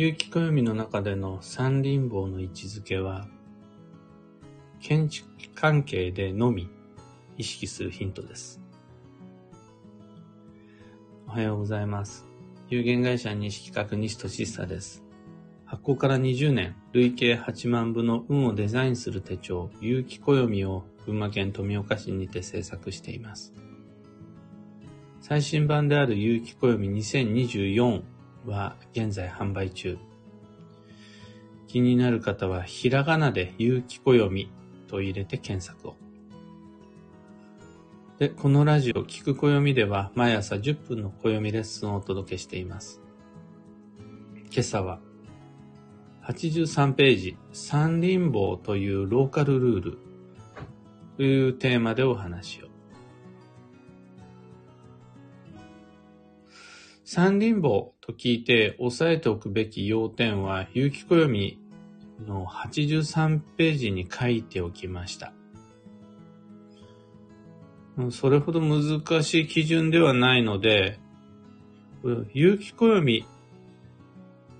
有機暦の中での三輪棒の位置づけは、建築関係でのみ意識するヒントです。おはようございます。有限会社西企画西俊久です。発行から20年、累計8万部の運をデザインする手帳、有機暦を群馬県富岡市にて制作しています。最新版である有機暦2024は現在販売中。気になる方はひらがなで有機暦と入れて検索を。で、このラジオ、聞く暦では毎朝10分の暦レッスンをお届けしています。今朝は、83ページ、三輪棒というローカルルールというテーマでお話を。三輪棒と聞いて押さえておくべき要点は、有機暦の83ページに書いておきました。それほど難しい基準ではないので、有機暦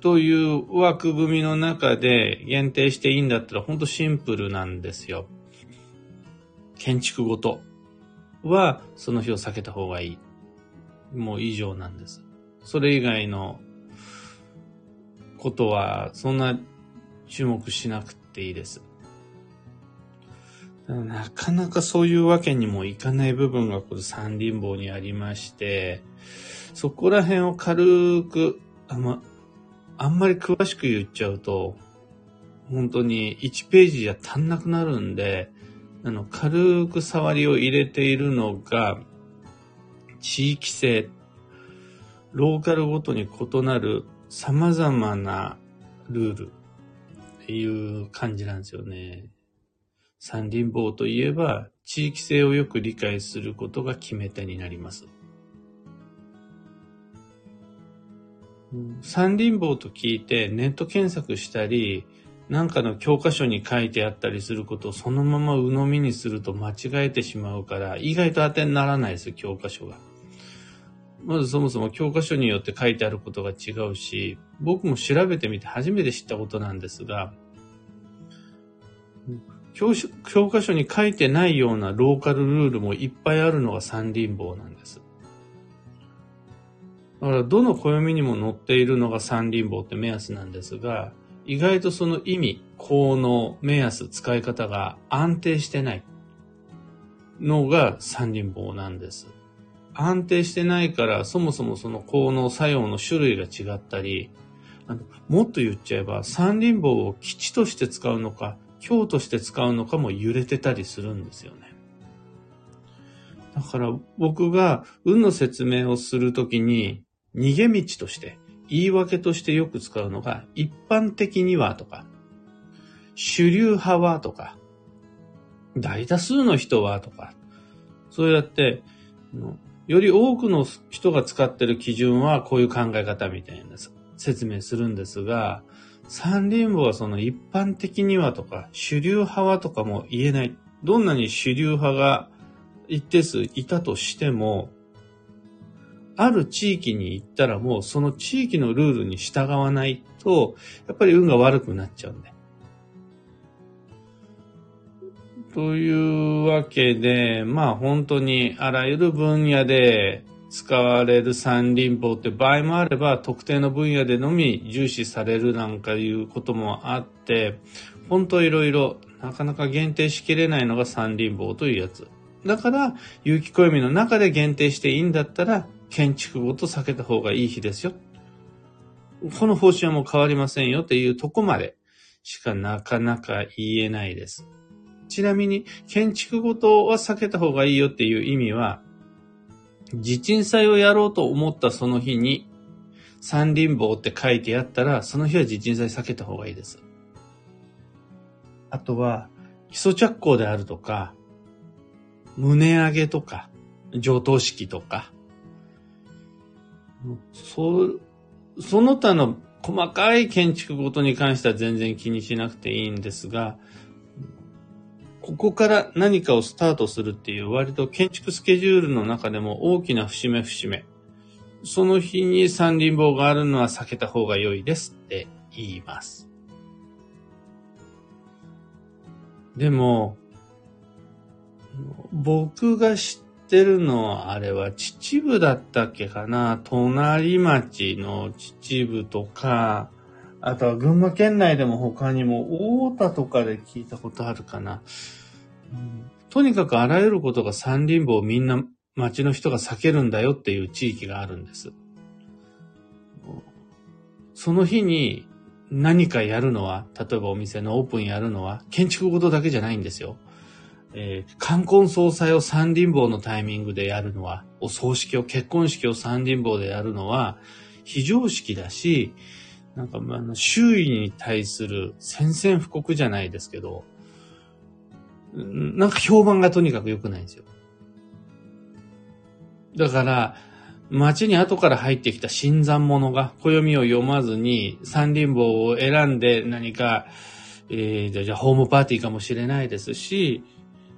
という枠組みの中で限定していいんだったら本当シンプルなんですよ。建築ごとはその日を避けた方がいい。もう以上なんです。それ以外のことは、そんな注目しなくていいです。なかなかそういうわけにもいかない部分がこの三輪棒にありまして、そこら辺を軽く、あま、あんまり詳しく言っちゃうと、本当に1ページじゃ足んなくなるんで、あの、軽く触りを入れているのが、地域性ローカルごとに異なる様々なルールっていう感じなんですよね。三輪棒といえば地域性をよく理解することが決め手になります。三輪棒と聞いてネット検索したり、なんかの教科書に書いてあったりすることをそのまま鵜呑みにすると間違えてしまうから、意外と当てにならないですよ、教科書が。まずそもそも教科書によって書いてあることが違うし、僕も調べてみて初めて知ったことなんですが、教教科書に書いてないようなローカルルールもいっぱいあるのが三輪棒なんです。だからどの暦にも載っているのが三輪棒って目安なんですが、意外とその意味、効能、目安、使い方が安定してないのが三輪棒なんです。安定してないから、そもそもその効能作用の種類が違ったり、あのもっと言っちゃえば、三輪棒を基地として使うのか、強として使うのかも揺れてたりするんですよね。だから僕が運の説明をするときに、逃げ道として、言い訳としてよく使うのが、一般的にはとか、主流派はとか、大多数の人はとか、そうやって、より多くの人が使ってる基準はこういう考え方みたいな説明するんですが、三輪部はその一般的にはとか、主流派はとかも言えない。どんなに主流派が一定数いたとしても、ある地域に行ったらもうその地域のルールに従わないと、やっぱり運が悪くなっちゃうんで。というわけで、まあ本当にあらゆる分野で使われる三輪法って場合もあれば特定の分野でのみ重視されるなんかいうこともあって、本当いろいろなかなか限定しきれないのが三輪法というやつ。だから、有機暦の中で限定していいんだったら、建築ごと避けた方がいい日ですよ。この方針はもう変わりませんよっていうとこまでしかなかなか言えないです。ちなみに、建築ごとは避けた方がいいよっていう意味は、地鎮祭をやろうと思ったその日に、三輪棒って書いてあったら、その日は地鎮祭避けた方がいいです。あとは、基礎着工であるとか、胸上げとか、上等式とか、そ、その他の細かい建築ごとに関しては全然気にしなくていいんですが、ここから何かをスタートするっていう割と建築スケジュールの中でも大きな節目節目その日に三輪棒があるのは避けた方が良いですって言います。でも、僕が知ってるのは、あれは秩父だったっけかな？隣町の秩父とか、あとは群馬県内でも他にも大田とかで聞いたことあるかな。うん、とにかくあらゆることが三輪棒をみんな町の人が避けるんだよっていう地域があるんです。その日に何かやるのは、例えばお店のオープンやるのは、建築ごとだけじゃないんですよ。えー、冠婚葬祭を三輪棒のタイミングでやるのは、お葬式を、結婚式を三輪棒でやるのは、非常識だし、なんか、あの、周囲に対する宣戦布告じゃないですけど、なんか評判がとにかく良くないんですよ。だから、街に後から入ってきた新参者が暦を読まずに三輪棒を選んで何か、えー、じゃあホームパーティーかもしれないですし、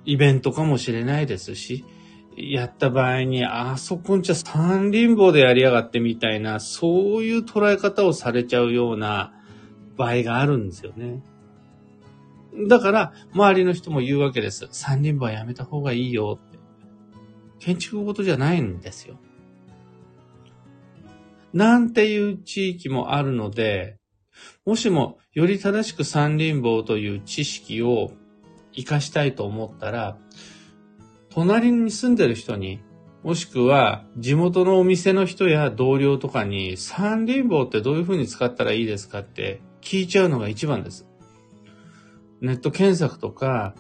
イベントかもしれないですし、やった場合に、あそこんちゃ三輪棒でやりやがってみたいな、そういう捉え方をされちゃうような場合があるんですよね。だから、周りの人も言うわけです。三輪棒はやめた方がいいよって。建築ごとじゃないんですよ。なんていう地域もあるので、もしもより正しく三輪棒という知識を活かしたいと思ったら、隣に住んでる人に、もしくは地元のお店の人や同僚とかに三輪棒ってどういう風に使ったらいいですかって聞いちゃうのが一番です。ネット検索とか、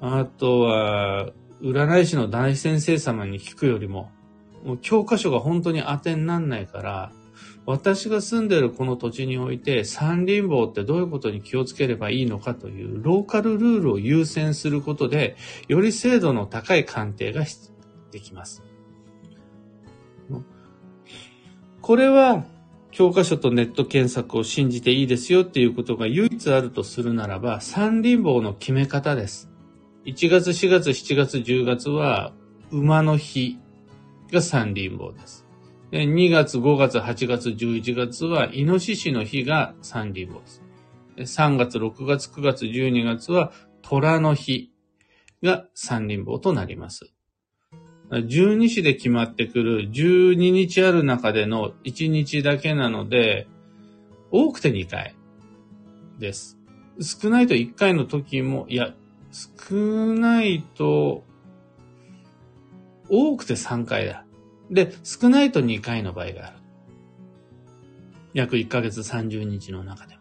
あとは占い師の大先生様に聞くよりも、もう教科書が本当に当てになんないから、私が住んでるこの土地において三輪棒ってどういうことに気をつければいいのかというローカルルールを優先することで、より精度の高い鑑定ができます。これは教科書とネット検索を信じていいですよっていうことが唯一あるとするならば、三輪棒の決め方です。1月、4月、7月、10月は馬の日が三輪棒です。2月、5月、8月、11月は、イノシシの日が三輪棒です。3月、6月、9月、12月は、虎の日が三輪棒となります。12時で決まってくる12日ある中での1日だけなので、多くて2回です。少ないと1回の時も、いや、少ないと、多くて3回だ。で、少ないと2回の場合がある。約1ヶ月30日の中では。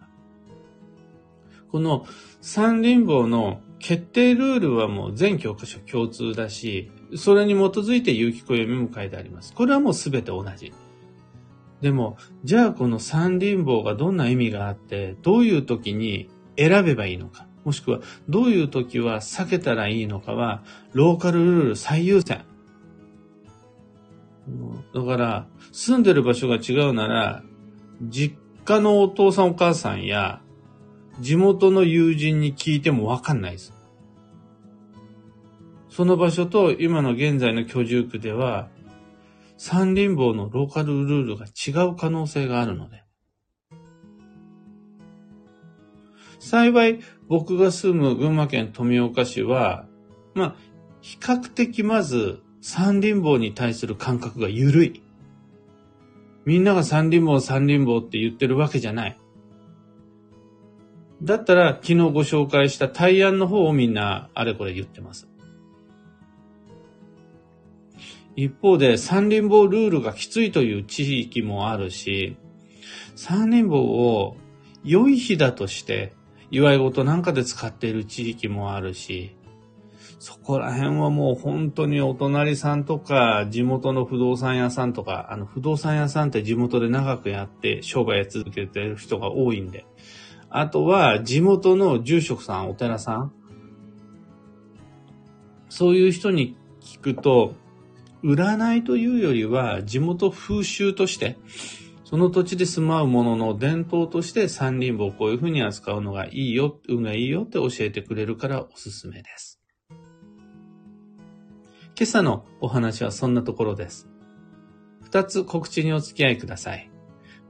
この三輪棒の決定ルールはもう全教科書共通だし、それに基づいて有機暦も書いてあります。これはもうすべて同じ。でも、じゃあこの三輪棒がどんな意味があって、どういう時に選べばいいのか、もしくはどういう時は避けたらいいのかは、ローカルルール最優先。だから、住んでる場所が違うなら、実家のお父さんお母さんや、地元の友人に聞いてもわかんないです。その場所と今の現在の居住区では、三輪棒のローカルルールが違う可能性があるので。幸い、僕が住む群馬県富岡市は、まあ、比較的まず三輪棒に対する感覚が緩い。みんなが三輪棒三輪棒って言ってるわけじゃない。だったら昨日ご紹介した対案の方をみんなあれこれ言ってます。一方で三輪棒ルールがきついという地域もあるし、三輪棒を良い日だとして祝い事なんかで使っている地域もあるし、そこら辺はもう本当にお隣さんとか、地元の不動産屋さんとか、あの不動産屋さんって地元で長くやって商売や続けてる人が多いんで。あとは地元の住職さん、お寺さん。そういう人に聞くと、占いというよりは地元風習として、その土地で住まうものの伝統として三輪棒をこういうふうに扱うのがいいよ、運がいいよって教えてくれるからおすすめです。今朝のお話はそんなところです。二つ告知にお付き合いください。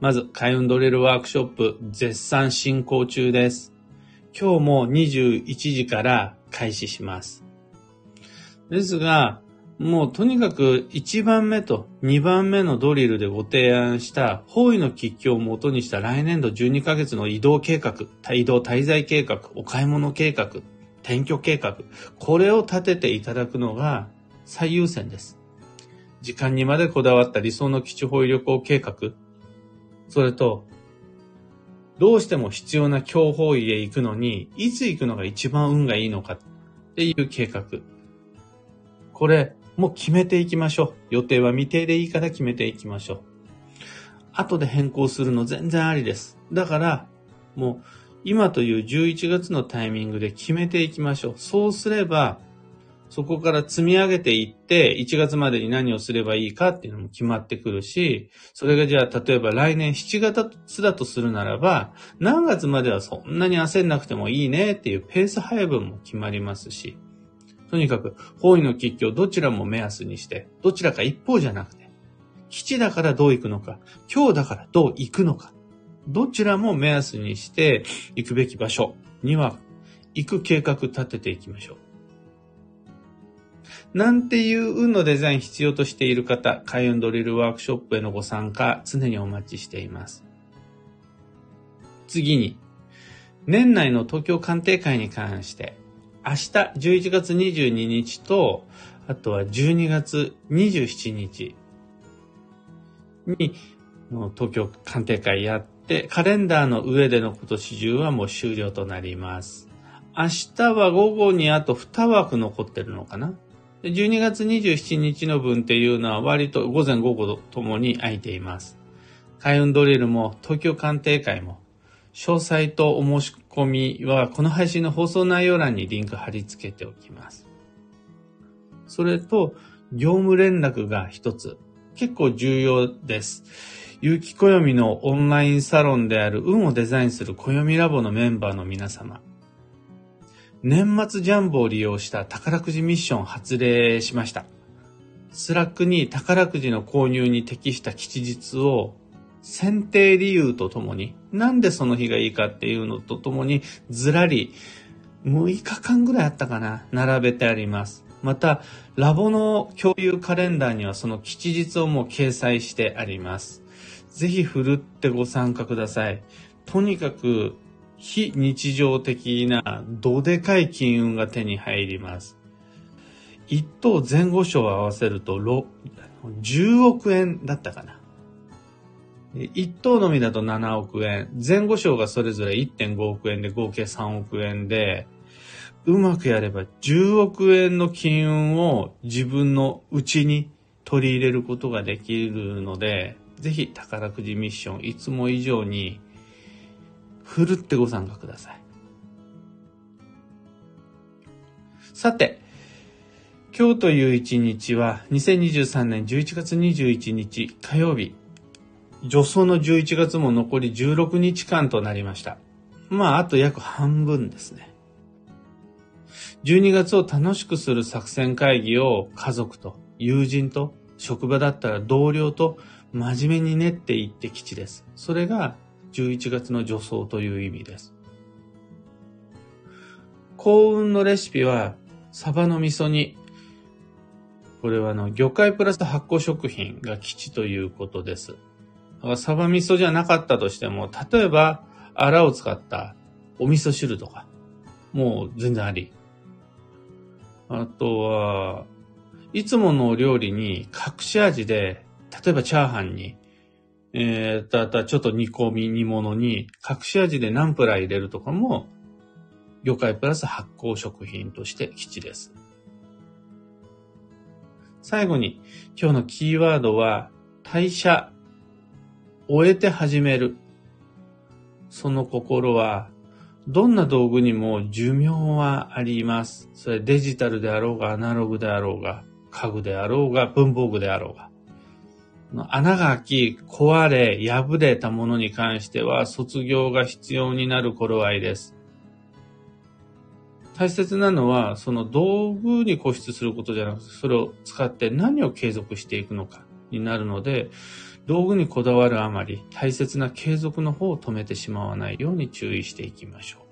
まず、開運ドリルワークショップ絶賛進行中です。今日も21時から開始します。ですが、もうとにかく1番目と2番目のドリルでご提案した方位の吉凶をもとにした来年度12ヶ月の移動計画、移動滞在計画、お買い物計画、転居計画、これを立てていただくのが最優先です。時間にまでこだわった理想の基地方位旅行計画、それと、どうしても必要な強方位へ行くのに、いつ行くのが一番運がいいのかっていう計画。これ、もう決めていきましょう。予定は未定でいいから決めていきましょう。後で変更するの全然ありです。だから、もう今という11月のタイミングで決めていきましょう。そうすれば、そこから積み上げていって、1月までに何をすればいいかっていうのも決まってくるし、それがじゃあ、例えば来年7月だとするならば、何月まではそんなに焦んなくてもいいねっていうペース配分も決まりますし、とにかく、方位の吉居どちらも目安にして、どちらか一方じゃなくて、基地だからどう行くのか、今日だからどう行くのか、どちらも目安にして行くべき場所には行く計画立てていきましょう。なんていう運のデザイン必要としている方、開運ドリルワークショップへのご参加、常にお待ちしています。次に、年内の東京鑑定会に関して、明日11月22日と、あとは12月27日に、東京鑑定会やって、カレンダーの上での今年中はもう終了となります。明日は午後にあと2枠残ってるのかな？12月27日の分っていうのは割と午前午後ともに空いています。開運ドリルも東京鑑定会も詳細とお申し込みは、この配信の放送内容欄にリンク貼り付けておきます。それと、業務連絡が一つ。結構重要です。有機暦のオンラインサロンである運をデザインする暦ラボのメンバーの皆様。年末ジャンボを利用した宝くじミッション発令しました。Slack に宝くじの購入に適した吉日を選定理由とともに、なんでその日がいいかっていうのとともに、ずらり、6日間ぐらいあったかな、並べてあります。また、ラボの共有カレンダーにはその吉日をもう掲載してあります。ぜひふるってご参加ください。とにかく、非日常的などでかい金運が手に入ります。一等前後賞を合わせると10億円だったかな。一等のみだと7億円、前後賞がそれぞれ1.5億円で合計3億円で、うまくやれば10億円の金運を自分のうちに取り入れることができるので、ぜひ宝くじミッションいつも以上にふるってご参加ください。さて、今日という一日は2023年11月21日火曜日、助走の11月も残り16日間となりました。まあ、あと約半分ですね。12月を楽しくする作戦会議を家族と友人と職場だったら同僚と真面目に練っていって基地です。それが11月の助走という意味です。幸運のレシピはサバの味噌煮。これはあの魚介プラス発酵食品が基地ということです。サバ味噌じゃなかったとしても、例えば、アラを使ったお味噌汁とか、もう全然あり。あとは、いつものお料理に隠し味で、例えばチャーハンに、えー、ただちょっと煮込み煮物に隠し味でナンプラー入れるとかも、魚介プラス発酵食品として基地です。最後に、今日のキーワードは、代謝終えて始める。その心は、どんな道具にも寿命はあります。それデジタルであろうが、アナログであろうが、家具であろうが、文房具であろうが。穴が開き、壊れ、破れたものに関しては、卒業が必要になる頃合いです。大切なのは、その道具に固執することじゃなくて、それを使って何を継続していくのか。になるので、道具にこだわるあまり、大切な継続の方を止めてしまわないように注意していきましょう。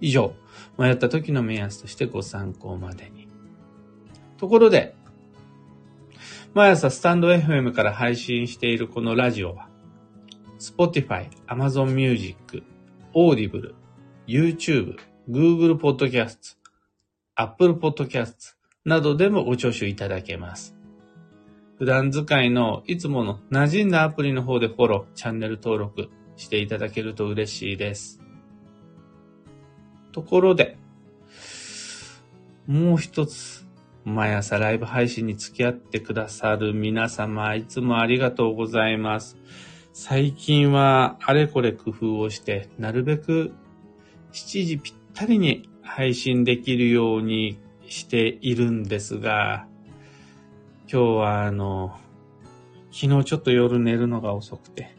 以上、迷った時の目安としてご参考までに。ところで、毎朝スタンド FM から配信しているこのラジオは、Spotify、Amazon Music、Audible、YouTube、Google Podcast、Apple Podcast などでもご聴取いただけます。普段使いのいつもの馴染んだアプリの方でフォロー、チャンネル登録していただけると嬉しいです。ところで、もう一つ、毎朝ライブ配信に付き合ってくださる皆様、いつもありがとうございます。最近はあれこれ工夫をして、なるべく7時ぴったりに配信できるようにしているんですが、今日はあの、昨日ちょっと夜寝るのが遅くて、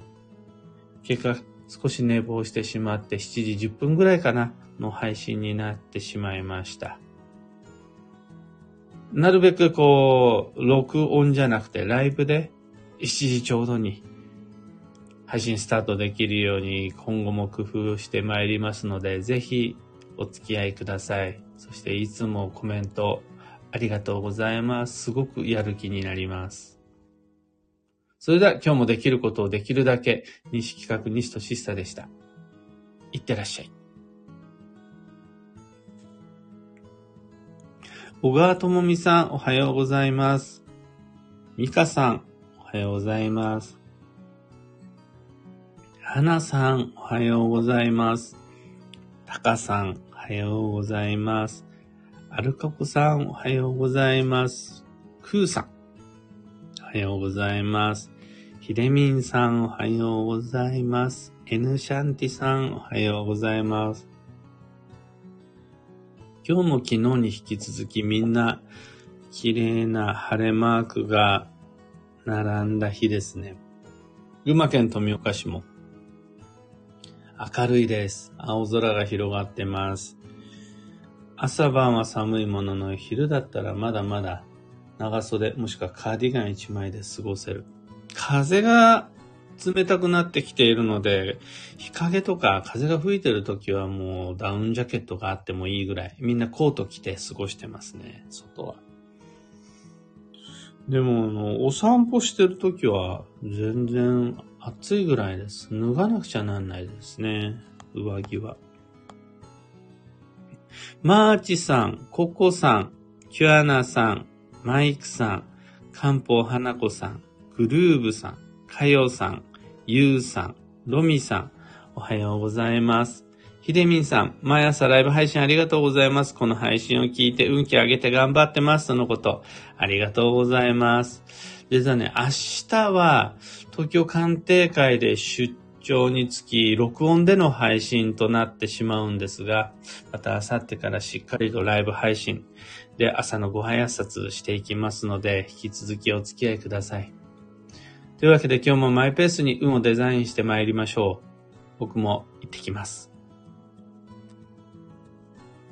結果少し寝坊してしまって7時10分ぐらいかなの配信になってしまいました。なるべくこう、録音じゃなくてライブで7時ちょうどに配信スタートできるように今後も工夫してまいりますので、ぜひお付き合いください。そしていつもコメントありがとうございます。すごくやる気になります。それでは今日もできることをできるだけ、西企画西しさでした。いってらっしゃい。小川智美さん、おはようございます。美香さん、おはようございます。花さん、おはようございます。タカさん、おはようございます。アルカポさん、おはようございます。クーさん、おはようございます。ヒデミンさん、おはようございます。エヌシャンティさん、おはようございます。今日も昨日に引き続きみんな綺麗な晴れマークが並んだ日ですね。群馬県富岡市も明るいです。青空が広がってます。朝晩は寒いものの昼だったらまだまだ長袖もしくはカーディガン1枚で過ごせる。風が冷たくなってきているので、日陰とか風が吹いてる時はもうダウンジャケットがあってもいいぐらい、みんなコート着て過ごしてますね、外は。でも、あの、お散歩してる時は全然暑いぐらいです。脱がなくちゃなんないですね、上着は。マーチさん、ココさん、キュアナさん、マイクさん、カンポ花子さん、グルーブさん、かよさん、ゆうさん、ロミさん、おはようございます。ひでみんさん、毎朝ライブ配信ありがとうございます。この配信を聞いて運気上げて頑張ってます。とのこと。ありがとうございます。実はね、明日は東京鑑定会で出張につき、録音での配信となってしまうんですが、また明後日からしっかりとライブ配信で朝のご挨拶していきますので、引き続きお付き合いください。というわけで今日もマイペースに運をデザインして参りましょう。僕も行ってきます。